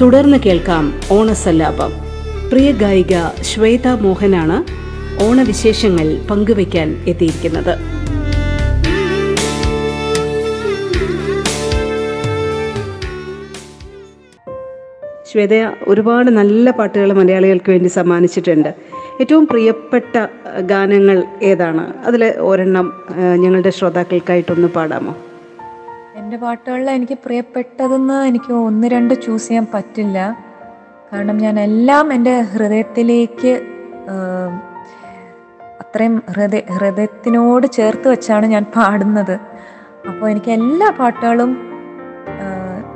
തുടർന്ന് കേൾക്കാം ഓണസല്ലാപം. പ്രിയ ഗായിക ശ്വേത മോഹനാണ് ഓണവിശേഷങ്ങൾ പങ്കുവയ്ക്കാൻ എത്തിയിരിക്കുന്നത്. ശ്വേത ഒരുപാട് നല്ല പാട്ടുകൾ മലയാളികൾക്ക് വേണ്ടി സമ്മാനിച്ചിട്ടുണ്ട്. ഏറ്റവും പ്രിയപ്പെട്ട ഗാനങ്ങൾ ഏതാണ്? അതിൽ ഒരെണ്ണം ഞങ്ങളുടെ ശ്രോതാക്കൾക്കായിട്ടൊന്ന് പാടാമോ? എന്റെ പാട്ടുകളിൽ എനിക്ക് പ്രിയപ്പെട്ടതെന്ന് എനിക്ക് ഒന്ന് രണ്ട് ചൂസ് ചെയ്യാൻ പറ്റില്ല. കാരണം ഞാൻ എല്ലാം എന്റെ ഹൃദയത്തിലേക്ക് അത്രയും ഹൃദയ ഹൃദയത്തിനോട് ചേർത്ത് വെച്ചാണ് ഞാൻ പാടുന്നത്. അപ്പോൾ എനിക്ക് എല്ലാ പാട്ടുകളും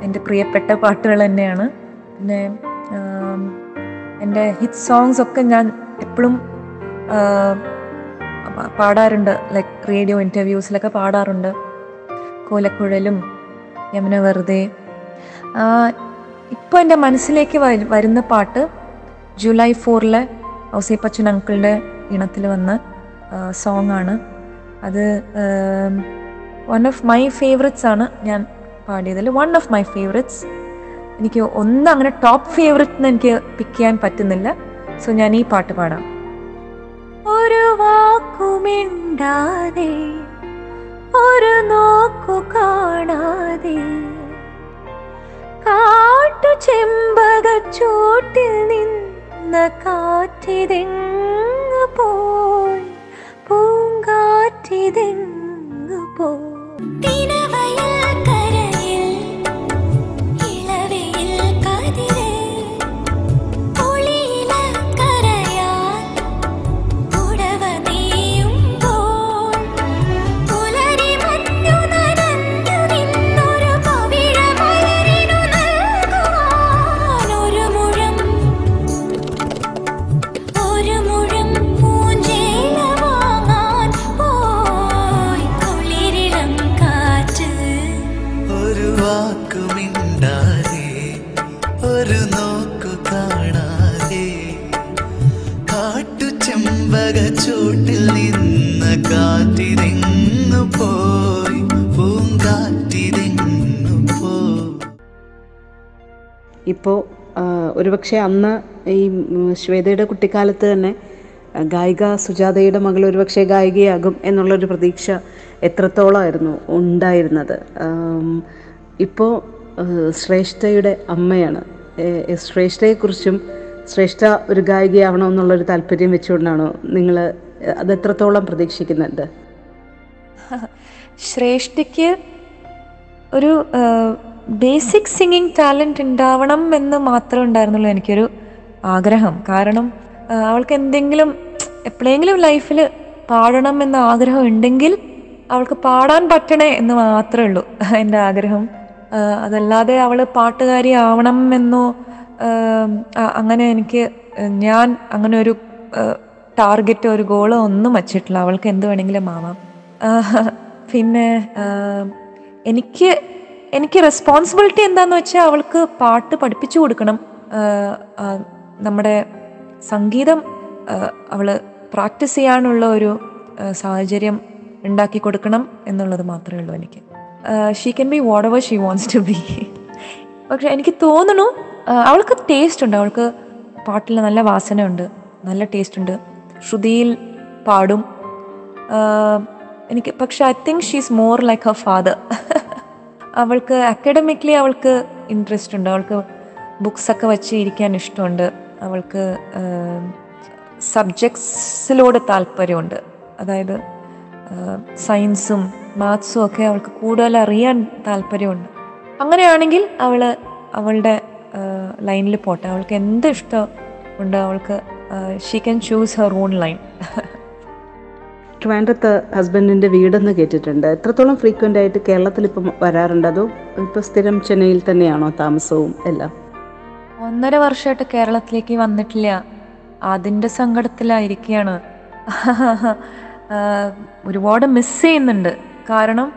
എന്റെ പ്രിയപ്പെട്ട പാട്ടുകൾ തന്നെയാണ്. പിന്നെ എന്റെ ഹിറ്റ് സോങ്സ് ഒക്കെ ഞാൻ എപ്പോഴും പാടാറുണ്ട്. ലൈക്ക് റേഡിയോ ഇന്റർവ്യൂസിലൊക്കെ പാടാറുണ്ട്. കോലക്കുഴലും യമുന വെറുതെ. ഇപ്പോൾ എന്റെ മനസ്സിലേക്ക് വരു- വരുന്ന പാട്ട് ജൂലൈ ഫോറിലെ ഔസേപ്പച്ചൻ അങ്കിളുടെ ഇണത്തിൽ വന്ന സോങ് ആണ് അത് വൺ ഓഫ് മൈ ഫേവറിറ്റ്സ് ആണ് ഞാൻ പാടിയതിൽ. വൺ ഓഫ് മൈ ഫേവറിറ്റ്സ് എനിക്ക് ഒന്നും അങ്ങനെ ടോപ്പ് ഫേവറിറ്റ് എന്ന് എനിക്ക് പിക്ക് ചെയ്യാൻ പറ്റുന്നില്ല. സോ ഞാൻ ഈ പാട്ട് പാടാം. ഒരു വാക്കുമിണ്ടാതെ ഒരു നോക്കു കാണാതെ. കാട്ടു ചെമ്പക ചൂട്ടിൽ നിന്ന കാറ്റിതെങ്ങു പോയി? പൂങ്കാറ്റിതെങ്ങു പോയി? വാക്കുമിണ്ടാതെ ഒരു നോക്കു കാണാതെ കാട്ടു ചെമ്പക ചൂട്ടിൽ നിന്ന് കാറ്റിതെങ്ങു പോയി? പൂങ്കാറ്റിതെങ്ങു പോയി? ഇപ്പോൾ ഒരുപക്ഷെ അന്ന് ഈ ശ്വേതയുടെ കുട്ടിക്കാലത്ത് തന്നെ ഗായിക സുജാതയുടെ മകൾ ഒരുപക്ഷെ ഗായികയാകും എന്നുള്ളൊരു പ്രതീക്ഷ എത്രത്തോളമായിരുന്നു ഉണ്ടായിരുന്നത്? ഇപ്പോൾ ശ്രേഷ്ഠയുടെ അമ്മയാണ്. ശ്രേഷ്ഠയെക്കുറിച്ചും ശ്രേഷ്ഠ ഒരു ഗായികയാവണം എന്നുള്ളൊരു താല്പര്യം വെച്ചുകൊണ്ടാണോ നിങ്ങൾ അത് എത്രത്തോളം പ്രതീക്ഷിക്കുന്നുണ്ട്? ശ്രേഷ്ഠയ്ക്ക് ഒരു ബേസിക് സിംഗിങ് ടാലന്റ് ഉണ്ടാവണം എന്ന് മാത്രമേ ഉണ്ടായിരുന്നുള്ളൂ എനിക്കൊരു ആഗ്രഹം. കാരണം അവൾക്ക് എന്തെങ്കിലും എപ്പോഴെങ്കിലും ലൈഫിൽ പാടണം എന്ന ആഗ്രഹം ഉണ്ടെങ്കിൽ അവൾക്ക് പാടാൻ പറ്റണേ എന്ന് മാത്രമേ ഉള്ളൂ എന്റെ ആഗ്രഹം. അതല്ലാതെ അവൾ പാട്ടുകാരി ആവണം എന്നോ അങ്ങനെ എനിക്ക് ഞാൻ അങ്ങനെ ഒരു ടാർഗറ്റ് ഒരു ഗോളോ ഒന്നും വച്ചിട്ടില്ല. അവൾക്ക് എന്ത് വേണമെങ്കിലും ആവാം. പിന്നെ എനിക്ക് എനിക്ക് റെസ്പോൺസിബിലിറ്റി എന്താന്ന് വെച്ചാൽ അവൾക്ക് പാട്ട് പഠിപ്പിച്ചു കൊടുക്കണം. നമ്മുടെ സംഗീതം അവൾ പ്രാക്ടീസ് ചെയ്യാനുള്ള ഒരു സാഹചര്യം ഉണ്ടാക്കി കൊടുക്കണം എന്നുള്ളത് മാത്രമേ ഉള്ളൂ എനിക്ക്. She can be whatever she wants to be പക്ഷെ എനിക്ക് തോന്നുന്നു ആ, അവൾക്ക് ടേസ്റ്റ് ഉണ്ട്. അവൾക്ക് പാട്ടിൽ നല്ല വാസനയുണ്ട് നല്ല ടേസ്റ്റ് ഉണ്ട്. ശ്രുതിയിൽ പാടും. ആ, എനിക്ക് പക്ഷെ I think she is more like her father അവൾക്ക് അക്കാഡമിക്കലി അവൾക്ക് ഇൻട്രസ്റ്റ് ഉണ്ട്. അവൾക്ക് ബുക്സൊക്കെ വെച്ച് ഇരിക്കാൻ ഇഷ്ടമുണ്ട്. അവൾക്ക് സബ്ജക്ട്സിലോട് താല്പര്യമുണ്ട്. അതായത് സയൻസും മാത്സും ഒക്കെ അവൾക്ക് കൂടുതൽ അറിയാൻ താല്പര്യമുണ്ട്. അങ്ങനെയാണെങ്കിൽ അവൾ അവളുടെ ലൈനിൽ പോട്ടെ. അവൾക്ക് എന്ത് ഇഷ്ടം ഉണ്ട് അവൾക്ക് she can choose her own line ട്രിവാൻഡ്രത്ത് ഹസ്ബൻഡിന്റെ വീടെന്ന് കേട്ടിട്ടുണ്ട്. എത്രത്തോളം ഫ്രീക്വന്റ് ആയിട്ട് കേരളത്തിൽ ഇപ്പം വരാറുണ്ട്? അതോ ഇപ്പോൾ സ്ഥിരം ചെന്നൈയിൽ തന്നെയാണോ താമസവും എല്ലാം? ഒന്നര വർഷമായിട്ട് കേരളത്തിലേക്ക് വന്നിട്ടില്ല. അതിന്റെ സങ്കടത്തിലായിരിക്കുകയാണ് ഒരുപാട് മിസ് ചെയ്യുന്നുണ്ട്. കാരണം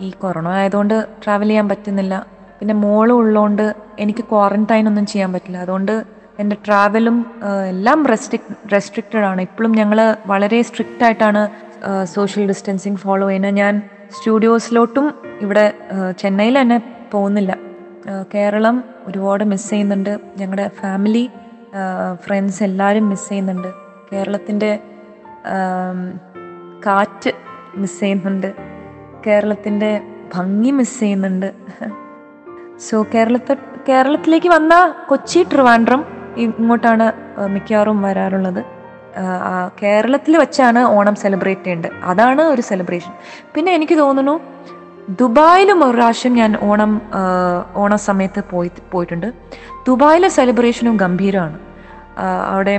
ഈ കൊറോണ ആയതുകൊണ്ട് ട്രാവൽ ചെയ്യാൻ പറ്റുന്നില്ല. പിന്നെ മോളും ഉള്ളതുകൊണ്ട് എനിക്ക് ക്വാറന്റൈൻ ഒന്നും ചെയ്യാൻ പറ്റില്ല. അതുകൊണ്ട് എന്റെ ട്രാവലും എല്ലാം റെസ്ട്രിക് റെസ്ട്രിക്റ്റഡ് ആണ്. ഇപ്പോഴും ഞങ്ങൾ വളരെ സ്ട്രിക്റ്റ് ആയിട്ടാണ് സോഷ്യൽ ഡിസ്റ്റൻസിങ് ഫോളോ ചെയ്യുന്നത് ഞാൻ സ്റ്റുഡിയോസിലോട്ടും ഇവിടെ ചെന്നൈയിൽ തന്നെ പോകുന്നില്ല. കേരളം ഒരുപാട് മിസ് ചെയ്യുന്നുണ്ട്. ഞങ്ങളുടെ ഫാമിലി ഫ്രണ്ട്സ് എല്ലാവരും മിസ് ചെയ്യുന്നുണ്ട്. കേരളത്തിന്റെ കാറ്റ് മിസ് ചെയ്യുന്നുണ്ട്. കേരളത്തിന്റെ ഭംഗി മിസ് ചെയ്യുന്നുണ്ട്. സോ കേരളത്തെ കേരളത്തിലേക്ക് വന്ന കൊച്ചി ട്രിവാൻഡ്രം ഇങ്ങോട്ടാണ് മിക്കവാറും വരാറുള്ളത്. കേരളത്തിൽ വെച്ചാണ് ഓണം സെലിബ്രേറ്റ് ചെയ്യേണ്ടത്. അതാണ് ഒരു സെലിബ്രേഷൻ പിന്നെ എനിക്ക് തോന്നുന്നു ദുബായിലും ഒരു പ്രാവശ്യം ഞാൻ ഓണം ഓണ സമയത്ത് പോയി പോയിട്ടുണ്ട്. ദുബായിലെ സെലിബ്രേഷനും ഗംഭീരമാണ്. അവിടെ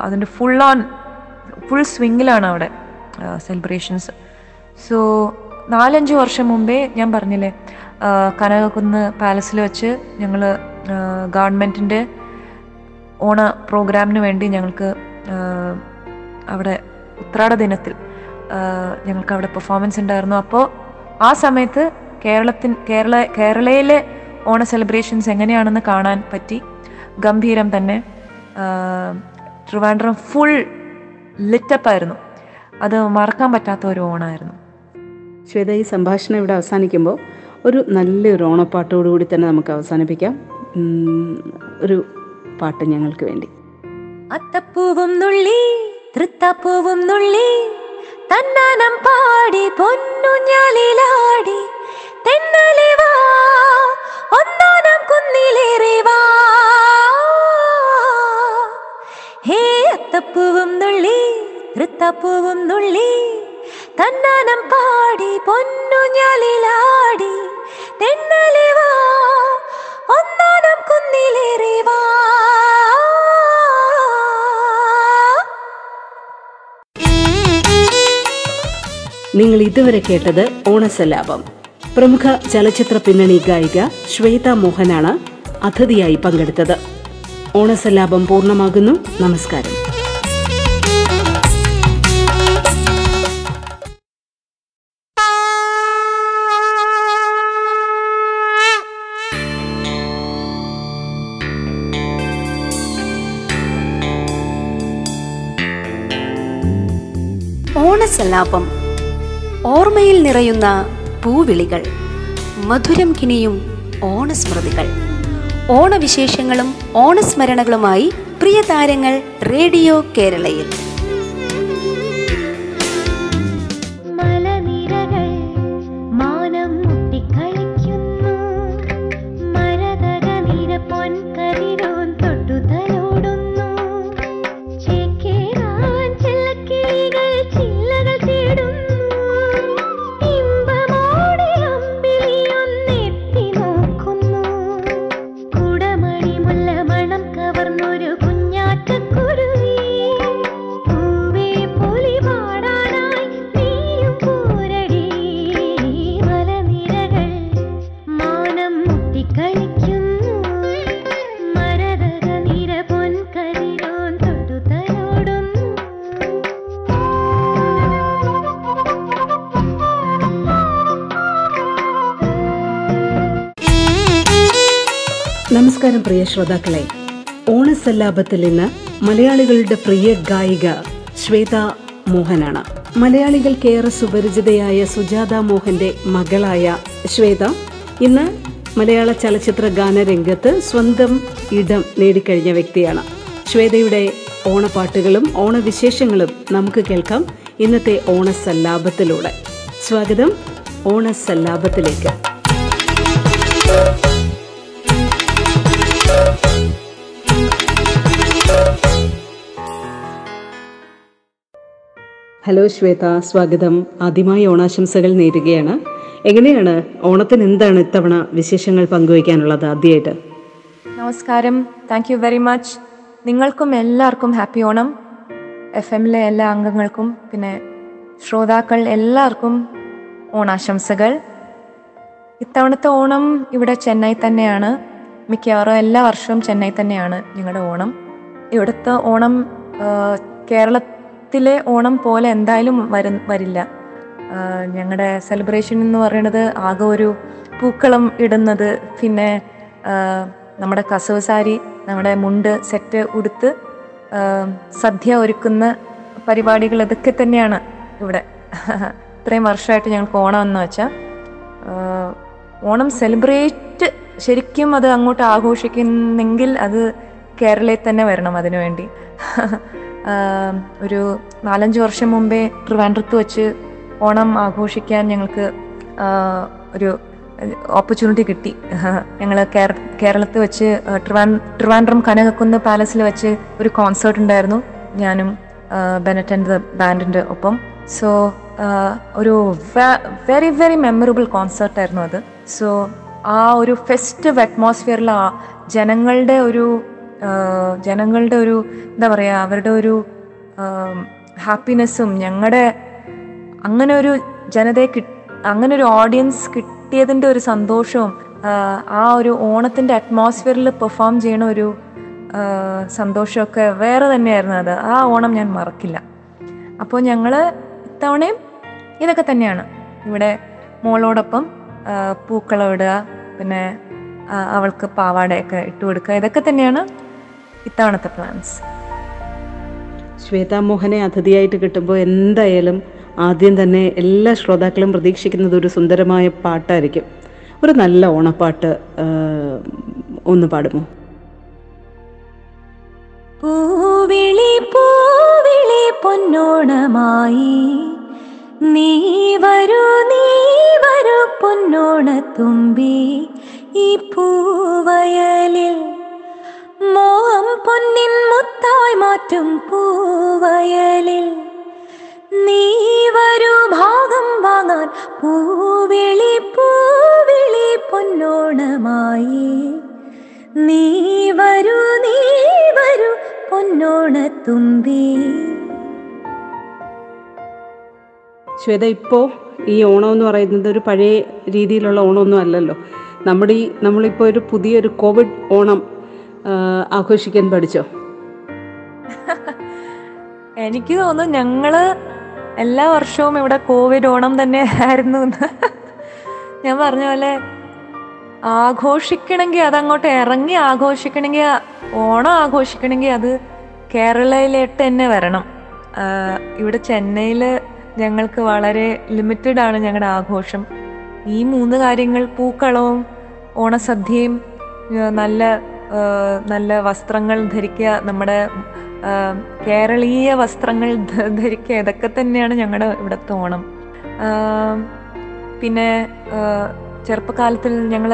അതിന്റെ ഫുൾ ഓൺ ഫുൾ സ്വിങ്ങിലാണ് അവിടെ സെലിബ്രേഷൻസ് സോ നാലഞ്ച് വർഷം മുമ്പേ ഞാൻ പറഞ്ഞില്ലേ കനകക്കുന്ന് പാലസിൽ വെച്ച് ഞങ്ങൾ ഗവൺമെന്റിന്റെ ഓണ പ്രോഗ്രാമിന് വേണ്ടി ഞങ്ങൾക്ക് അവിടെ ഉത്രാട ദിനത്തിൽ ഞങ്ങൾക്ക് അവിടെ പെർഫോമൻസ് ഉണ്ടായിരുന്നു. അപ്പോൾ ആ സമയത്ത് കേരളത്തിൻ കേരള കേരളയിലെ ഓണ സെലിബ്രേഷൻസ് എങ്ങനെയാണെന്ന് കാണാൻ പറ്റി. ഗംഭീരം തന്നെ ട്രിവാൻഡ്രം ഫുൾ ലിറ്റപ്പായിരുന്നു അത് മറക്കാൻ പറ്റാത്ത ഒരു ഓണമായിരുന്നു ശ്വേത ഈ സംഭാഷണം ഇവിടെ അവസാനിക്കുമ്പോൾ ഒരു നല്ലൊരു ഓണപ്പാട്ടോടുകൂടി തന്നെ നമുക്ക് അവസാനിപ്പിക്കാം. ഒരു പാട്ട് ഞങ്ങൾക്ക് വേണ്ടി. അത്തപ്പൂവും നുള്ളി തൃത്തപ്പൂവും നുള്ളി തന്നാനം പാടി പൊന്നുഞ്ഞാലിലാടി തെന്നലെ വാ ഒന്നാനം കുന്നിലേറി വാ. ഹേ അത്തപ്പൂവും നുള്ളി തൃത്തപ്പൂവും നുള്ളി തന്നാനം പാടി തെന്നലെ വാ ഒന്നാനം കുന്നിലേറി വാ. നിങ്ങൾ ഇതുവരെ കേട്ടത് ഓണസലാപം. പ്രമുഖ ചലച്ചിത്ര പിന്നണി ഗായിക ശ്വേത മോഹനാണ് അതിഥിയായി പങ്കെടുത്തത്. ഓണസലാപം പൂർണമാകുന്നു. നമസ്കാരം. ഓണസലാപം ഓർമ്മയിൽ നിറയുന്ന പൂവിളികൾ. മധുരം കിനിയും ഓണസ്മൃതികൾ. ഓണവിശേഷങ്ങളും ഓണസ്മരണകളുമായി പ്രിയ താരങ്ങൾ റേഡിയോ കേരളയിൽ. നമസ്കാരം പ്രിയ ശ്രോതാക്കളെ. ഓണസല്ലാപത്തിൽ ഇന്ന് മലയാളികളുടെ പ്രിയ ഗായിക ശ്വേത മോഹനാണ്. മലയാളികൾക്കേറെ സുപരിചിതയായ സുജാത മോഹന്റെ മകളായ ശ്വേത ഇന്ന് മലയാള ചലച്ചിത്ര ഗാനരംഗത്ത് സ്വന്തം ഇടം നേടിക്കഴിഞ്ഞ വ്യക്തിയാണ്. ശ്വേതയുടെ ഓണപ്പാട്ടുകളും ഓണവിശേഷങ്ങളും നമുക്ക് കേൾക്കാം. ഇന്നത്തെ ഓണസല്ലാപത്തിലൂടെ. സ്വാഗതം. ഓണസല്ലാപത്തിലേക്ക്. ഹലോ ശ്വേത സ്വാഗതം. ആദ്യമായി ഓണാശംസകൾ നേരുകയാണ്. എങ്ങനെയാണ് ഓണത്തിന് എന്താണ് ഇത്തവണ വിശേഷങ്ങൾ പങ്കുവയ്ക്കാനുള്ളത് ആദ്യമായിട്ട്? നമസ്കാരം. താങ്ക് യു വെരി മച്ച് നിങ്ങൾക്കും എല്ലാവർക്കും ഹാപ്പി ഓണം. എഫ് എമ്മിലെ എല്ലാ അംഗങ്ങൾക്കും പിന്നെ ശ്രോതാക്കൾ എല്ലാവർക്കും ഓണാശംസകൾ. ഇത്തവണത്തെ ഓണം ഇവിടെ ചെന്നൈ തന്നെയാണ്. മിക്കവാറും എല്ലാ വർഷവും ചെന്നൈ തന്നെയാണ് ഞങ്ങളുടെ ഓണം. ഇവിടുത്തെ ഓണം ആ, കേരളത്തിലെ ഓണം പോലെ എന്തായാലും വര വരില്ല. ഞങ്ങളുടെ സെലിബ്രേഷൻ എന്ന് പറയുന്നത് ആകെ ഒരു പൂക്കളം ഇടുന്നത് പിന്നെ നമ്മുടെ കസവ് സാരി നമ്മുടെ മുണ്ട് സെറ്റ് ഉടുത്ത് സദ്യ ഒരുക്കുന്ന പരിപാടികൾ ഇതൊക്കെ തന്നെയാണ് ഇവിടെ. ഇത്രയും വർഷമായിട്ട് ഞങ്ങൾക്ക് ഓണം എന്ന് വെച്ചാൽ ഓണം സെലിബ്രേറ്റ് ശരിക്കും അത് അങ്ങോട്ട് ആഘോഷിക്കുന്നെങ്കിൽ അത് കേരളയിൽ തന്നെ വരണം അതിനുവേണ്ടി ഒരു നാലഞ്ച് വർഷം മുമ്പേ ട്രിവാൻഡ്രത്ത് വെച്ച് ഓണം ആഘോഷിക്കാൻ ഞങ്ങൾക്ക് ഒരു ഓപ്പർച്യൂണിറ്റി കിട്ടി. ഞങ്ങൾ കേരളത്തിൽ വെച്ച് ട്രിവാൻ ട്രിവാൻഡ്രം കനകക്കുന്ന് പാലസിൽ വെച്ച് ഒരു കോൺസേർട്ട് ഉണ്ടായിരുന്നു. ഞാനും ബെനറ്റ് ആൻഡ് ദ ബാൻഡിന്റെ ഒപ്പം. സോ ഒരു വെരി വെരി മെമ്മറബിൾ കോൺസേർട്ടായിരുന്നു അത്. സോ ആ ഒരു ഫെസ്റ്റീവ് അറ്റ്മോസ്ഫിയറിൽ ആ ജനങ്ങളുടെ ഒരു ജനങ്ങളുടെ ഒരു എന്താ പറയുക അവരുടെ ഒരു ഹാപ്പിനെസ്സും ഞങ്ങളുടെ അങ്ങനെ ഒരു ജനതയെ കി അങ്ങനെ ഒരു ഓഡിയൻസ് കിട്ടിയതിന്റെ ഒരു സന്തോഷവും ആ, ഒരു ഓണത്തിന്റെ അറ്റ്മോസ്ഫിയറിൽ പെർഫോം ചെയ്യണ ഒരു സന്തോഷമൊക്കെ വേറെ തന്നെയായിരുന്നു അത്. ആ ഓണം ഞാൻ മറക്കില്ല. അപ്പോൾ ഞങ്ങൾ ഇത്തവണയും ഇതൊക്കെ തന്നെയാണ്. ഇവിടെ മോളോടൊപ്പം പൂക്കളം ഇടുക പിന്നെ അവൾക്ക് പാവാടയൊക്കെ ഇട്ട് കൊടുക്കുക ഇതൊക്കെ തന്നെയാണ് ഇത്തവണത്തെ പ്ലാൻസ് ശ്വേതാ മോഹനെ അതിഥിയായിട്ട് കിട്ടുമ്പോൾ എന്തായാലും ആദ്യം തന്നെ എല്ലാ ശ്രോതാക്കളും പ്രതീക്ഷിക്കുന്നത് ഒരു സുന്ദരമായ പാട്ടായിരിക്കും. ഒരു നല്ല ഓണപ്പാട്ട് ഒന്ന് പാടുമോ? പൂവിളി പൂവിളി പൊന്നോണമായി. നീ വരൂ നീ വരൂ പൊന്നോണത്തുമ്പി. ഈ പൂവയലിൽ മോഹം പൊന്നിൻ മുത്തായി മാറ്റും പൂവയലിൽ. നീ വരൂ ഭാഗം വാങ്ങാൻ പൂവിളി പൂവിളി പൊന്നോണമായി. നീ വരൂ നീ വരൂ പൊന്നോണത്തുമ്പി. ശ്വേത ഇപ്പോൾ ഈ ഓണം എന്ന് പറയുന്നത് ഒരു പഴയ രീതിയിലുള്ള ഓണമൊന്നും അല്ലല്ലോ. നമ്മുടെ ഈ നമ്മളിപ്പോൾ ഒരു പുതിയൊരു കോവിഡ് ഓണം ആഘോഷിക്കാൻ പഠിച്ചോ? എനിക്ക് തോന്നുന്നു ഞങ്ങൾ എല്ലാ വർഷവും ഇവിടെ കോവിഡ് ഓണം തന്നെ ആയിരുന്നു ഞാൻ പറഞ്ഞ പോലെ ആഘോഷിക്കണമെങ്കിൽ അതങ്ങോട്ട് ഇറങ്ങി ആഘോഷിക്കണമെങ്കിൽ ഓണം ആഘോഷിക്കണമെങ്കിൽ അത് കേരളയിലോട്ട് തന്നെ വരണം. ഇവിടെ ചെന്നൈയിൽ ഞങ്ങൾക്ക് വളരെ ലിമിറ്റഡ് ആണ് ഞങ്ങളുടെ ആഘോഷം. ഈ മൂന്ന് കാര്യങ്ങൾ പൂക്കളവും ഓണസദ്യയും നല്ല നല്ല വസ്ത്രങ്ങൾ ധരിക്കുക നമ്മുടെ കേരളീയ വസ്ത്രങ്ങൾ ധരിക്കുക ഇതൊക്കെ തന്നെയാണ് ഞങ്ങളുടെ ഇവിടുത്തെ ഓണം. പിന്നെ ചെറുപ്പകാലത്തിൽ ഞങ്ങൾ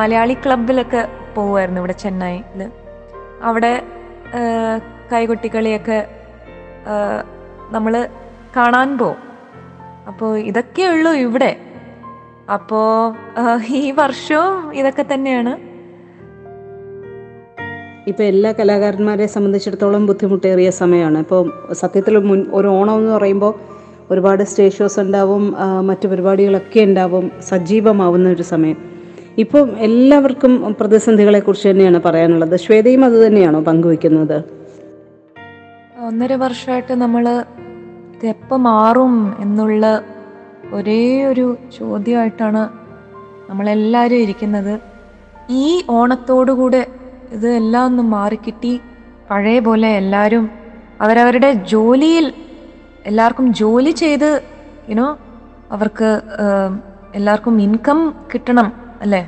മലയാളി ക്ലബിലൊക്കെ പോവുമായിരുന്നു ഇവിടെ ചെന്നൈയിൽ അവിടെ കൈകൊട്ടിക്കളിയൊക്കെ നമ്മൾ കാണാൻ പോവും. അപ്പോൾ ഇതൊക്കെയുള്ളൂ ഇവിടെ. അപ്പോൾ ഈ വർഷവും ഇതൊക്കെ തന്നെയാണ്. ഇപ്പോൾ എല്ലാ കലാകാരന്മാരെ സംബന്ധിച്ചിടത്തോളം ബുദ്ധിമുട്ടേറിയ സമയമാണ്. ഇപ്പോൾ സത്യത്തിൽ മുൻ ഒരു ഓണം എന്ന് പറയുമ്പോൾ ഒരുപാട് സ്റ്റേജ് ഷോസ് ഉണ്ടാവും മറ്റു പരിപാടികളൊക്കെ ഉണ്ടാവും സജീവമാവുന്ന ഒരു സമയം. ഇപ്പം എല്ലാവർക്കും പ്രതിസന്ധികളെക്കുറിച്ച് തന്നെയാണ് പറയാനുള്ളത്. ശ്വേതയും അത് തന്നെയാണോ പങ്കുവെക്കുന്നത് ഒന്നര വർഷമായിട്ട് നമ്മൾ ഇത് എപ്പോൾ മാറും എന്നുള്ള ഒരേ ഒരു ചോദ്യമായിട്ടാണ് നമ്മളെല്ലാവരും ഇരിക്കുന്നത്. ഈ ഓണത്തോടുകൂടെ ഇത് എല്ലാം ഒന്ന് മാറിക്കിട്ടി. പഴയ പോലെ എല്ലാവരും അവരവരുടെ ജോലിയിൽ എല്ലാവർക്കും ജോലി ചെയ്ത് യുനോ അവർക്ക് എല്ലാവർക്കും ഇൻകം കിട്ടണം അല്ലേ?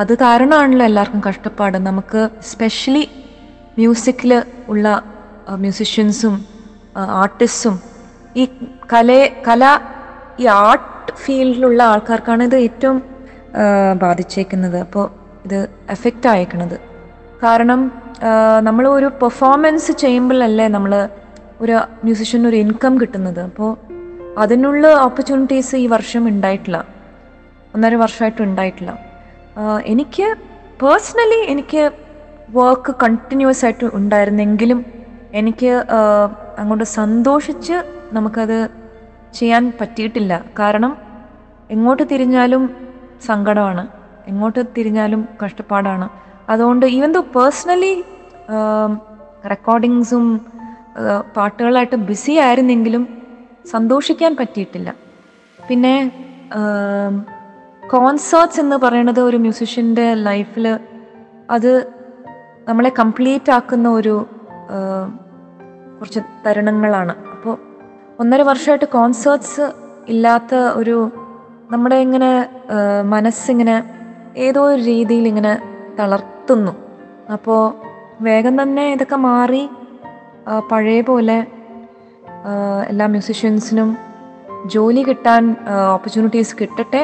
അത് കാരണമാണല്ലോ എല്ലാവർക്കും കഷ്ടപ്പാട്. നമുക്ക് സ്പെഷ്യലി മ്യൂസിക്കിൽ ഉള്ള മ്യൂസിഷ്യൻസും ആർട്ടിസ്റ്റും ഈ കല കല ഈ ആർട്ട് ഫീൽഡിലുള്ള ആൾക്കാർക്കാണ് ഇത് ഏറ്റവും ബാധിച്ചേക്കുന്നത്. അപ്പോൾ ഇത് എഫക്റ്റ് ആയേക്കണത്. കാരണം നമ്മൾ ഒരു പെർഫോമൻസ് ചെയ്യുമ്പോഴല്ലേ നമ്മൾ ഒരു മ്യൂസിഷ്യന് ഒരു ഇൻകം കിട്ടുന്നത്. അപ്പോൾ അതിനുള്ള ഓപ്പർച്യൂണിറ്റീസ് ഈ വർഷം ഉണ്ടായിട്ടില്ല. ഒന്നര വർഷമായിട്ട് ഉണ്ടായിട്ടില്ല. എനിക്ക് പേഴ്സണലി എനിക്ക് വർക്ക് കണ്ടിന്യൂസ് ആയിട്ട് ഉണ്ടായിരുന്നെങ്കിലും എനിക്ക് അങ്ങോട്ട് സന്തോഷിച്ച് നമുക്കത് ചെയ്യാൻ പറ്റിയിട്ടില്ല. കാരണം എങ്ങോട്ട് തിരിഞ്ഞാലും സങ്കടമാണ്. എങ്ങോട്ട് തിരിഞ്ഞാലും കഷ്ടപ്പാടാണ്. അതുകൊണ്ട് ഈവൻ ദോ പേഴ്സണലി റെക്കോർഡിങ്സും പാട്ടുകളായിട്ട് ബിസി ആയിരുന്നെങ്കിലും സന്തോഷിക്കാൻ പറ്റിയിട്ടില്ല. പിന്നെ കോൺസേർട്സ് എന്ന് പറയുന്നത് ഒരു മ്യൂസിഷ്യന്റെ ലൈഫിൽ അത് നമ്മളെ കംപ്ലീറ്റ് ആക്കുന്ന ഒരു കുറച്ച് തരുണങ്ങളാണ്. അപ്പോൾ ഒന്നര വർഷമായിട്ട് കോൺസേർട്സ് ഇല്ലാത്ത ഒരു നമ്മുടെ ഇങ്ങനെ ആ, മനസ്സിങ്ങനെ ഏതോ ഒരു രീതിയിൽ ഇങ്ങനെ തളർത്തുന്നു. അപ്പോൾ വേഗം തന്നെ ഇതൊക്കെ മാറി പഴയ പോലെ എല്ലാ മ്യൂസിഷ്യൻസിനും ജോലി കിട്ടാൻ ഓപ്പർച്യൂണിറ്റീസ് കിട്ടട്ടെ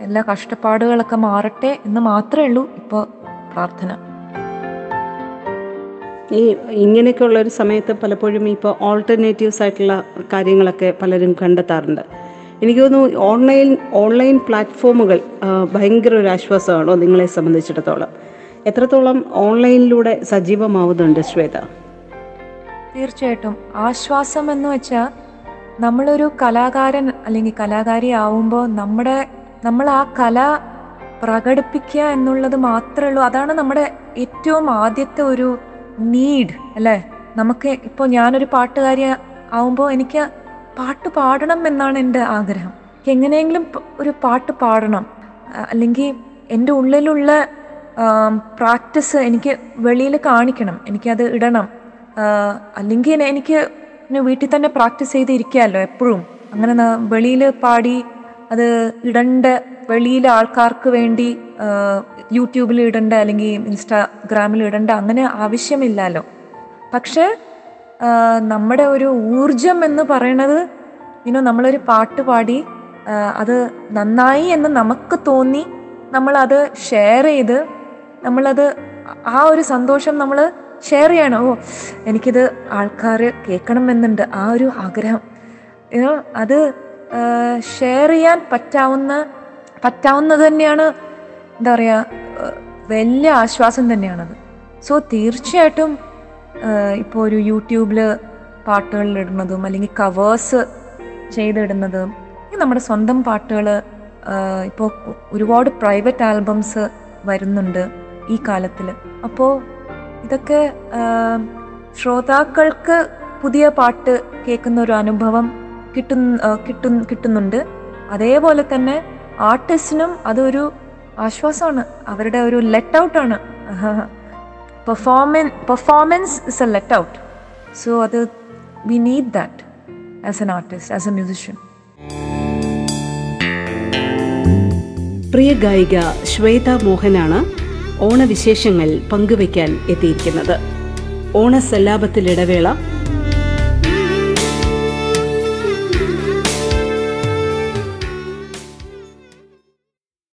എല്ലാ കഷ്ടപ്പാടുകളൊക്കെ മാറട്ടെ എന്ന് മാത്രമേ ഉള്ളൂ ഇപ്പോൾ പ്രാർത്ഥന. ഈ ഇങ്ങനെയൊക്കെയുള്ള ഒരു സമയത്ത് പലപ്പോഴും ഇപ്പോൾ ഓൾട്ടർനേറ്റീവ്സ് ആയിട്ടുള്ള കാര്യങ്ങളൊക്കെ പലരും കണ്ടെത്താറുണ്ട്. എനിക്ക് തോന്നുന്നു ഓൺലൈൻ ഓൺലൈൻ പ്ലാറ്റ്ഫോമുകൾ ഭയങ്കര ഒരു ആശ്വാസമാണോ നിങ്ങളെ സംബന്ധിച്ചിടത്തോളം? എത്രത്തോളം ഓൺലൈനിലൂടെ സജീവമാവുന്നുണ്ട് ശ്വേത? തീർച്ചയായിട്ടും. ആശ്വാസം എന്ന് വെച്ചാൽ നമ്മളൊരു കലാകാരൻ അല്ലെങ്കിൽ കലാകാരി ആവുമ്പോൾ നമ്മുടെ നമ്മൾ ആ കല പ്രകടിപ്പിക്കുക എന്നുള്ളത് മാത്രമേ ഉള്ളൂ. അതാണ് നമ്മുടെ ഏറ്റവും ആദ്യത്തെ ഒരു നീഡ് അല്ലേ? നമുക്ക് ഇപ്പോൾ ഞാനൊരു പാട്ടുകാരി ആവുമ്പോൾ എനിക്ക് പാട്ട് പാടണം എന്നാണ് എന്റെ ആഗ്രഹം. എങ്ങനെയെങ്കിലും ഒരു പാട്ട് പാടണം. അല്ലെങ്കിൽ എന്റെ ഉള്ളിലുള്ള പ്രാക്ടീസ് എനിക്ക് വെളിയിൽ കാണിക്കണം. എനിക്കത് ഇടണം. അല്ലെങ്കിൽ എനിക്ക് വീട്ടിൽ തന്നെ പ്രാക്ടീസ് ചെയ്തിരിക്കാമല്ലോ എപ്പോഴും. അങ്ങനെ വെളിയിൽ പാടി അത് ഇടണ്ട വെളിയിലെ ആൾക്കാർക്ക് വേണ്ടി യൂട്യൂബിൽ ഇടണ്ട അല്ലെങ്കിൽ ഇൻസ്റ്റാഗ്രാമിൽ ഇടണ്ട അങ്ങനെ ആവശ്യമില്ലല്ലോ. പക്ഷേ നമ്മുടെ ഒരു ഊർജം എന്ന് പറയണത് ഇനോ നമ്മളൊരു പാട്ട് പാടി അത് നന്നായി എന്ന് നമുക്ക് തോന്നി നമ്മളത് ഷെയർ ചെയ്ത് നമ്മളത് ആ ഒരു സന്തോഷം നമ്മൾ ഷെയർ ചെയ്യണം. ഓ എനിക്കിത് ആൾക്കാർ കേൾക്കണം എന്നുണ്ട് ആ ഒരു ആഗ്രഹം. അത് ഷെയർ ചെയ്യാൻ പറ്റാവുന്ന പറ്റാവുന്നത് തന്നെയാണ് എന്താ പറയുക വലിയ ആശ്വാസം തന്നെയാണത്. സോ തീർച്ചയായിട്ടും ഇപ്പോൾ ഒരു യൂട്യൂബിൽ പാട്ടുകളിലിടുന്നതും അല്ലെങ്കിൽ കവേഴ്സ് ചെയ്തിടുന്നതും നമ്മുടെ സ്വന്തം പാട്ടുകൾ ഇപ്പോൾ ഒരുപാട് പ്രൈവറ്റ് ആൽബംസ് വരുന്നുണ്ട് ഈ കാലത്തിൽ അപ്പോൾ ഇതൊക്കെ ശ്രോതാക്കൾക്ക് പുതിയ പാട്ട് കേൾക്കുന്ന ഒരു അനുഭവം കിട്ടുന്ന കിട്ടും കിട്ടുന്നുണ്ട്. അതേപോലെ തന്നെ ആർട്ടിസ്റ്റിനും അതൊരു ആശ്വാസമാണ്. അവരുടെ ഒരു let ഔട്ടാണ് performance performance is a let out so അത് we need that as an artist as a musician പ്രിയ ഗായിക ശ്വേത മോഹനാണ് ഓണവിശേഷങ്ങൾ പങ്കുവയ്ക്കാൻ എത്തിയിരിക്കുന്നത്. ഓണസല്ലാപത്തിലിടവേള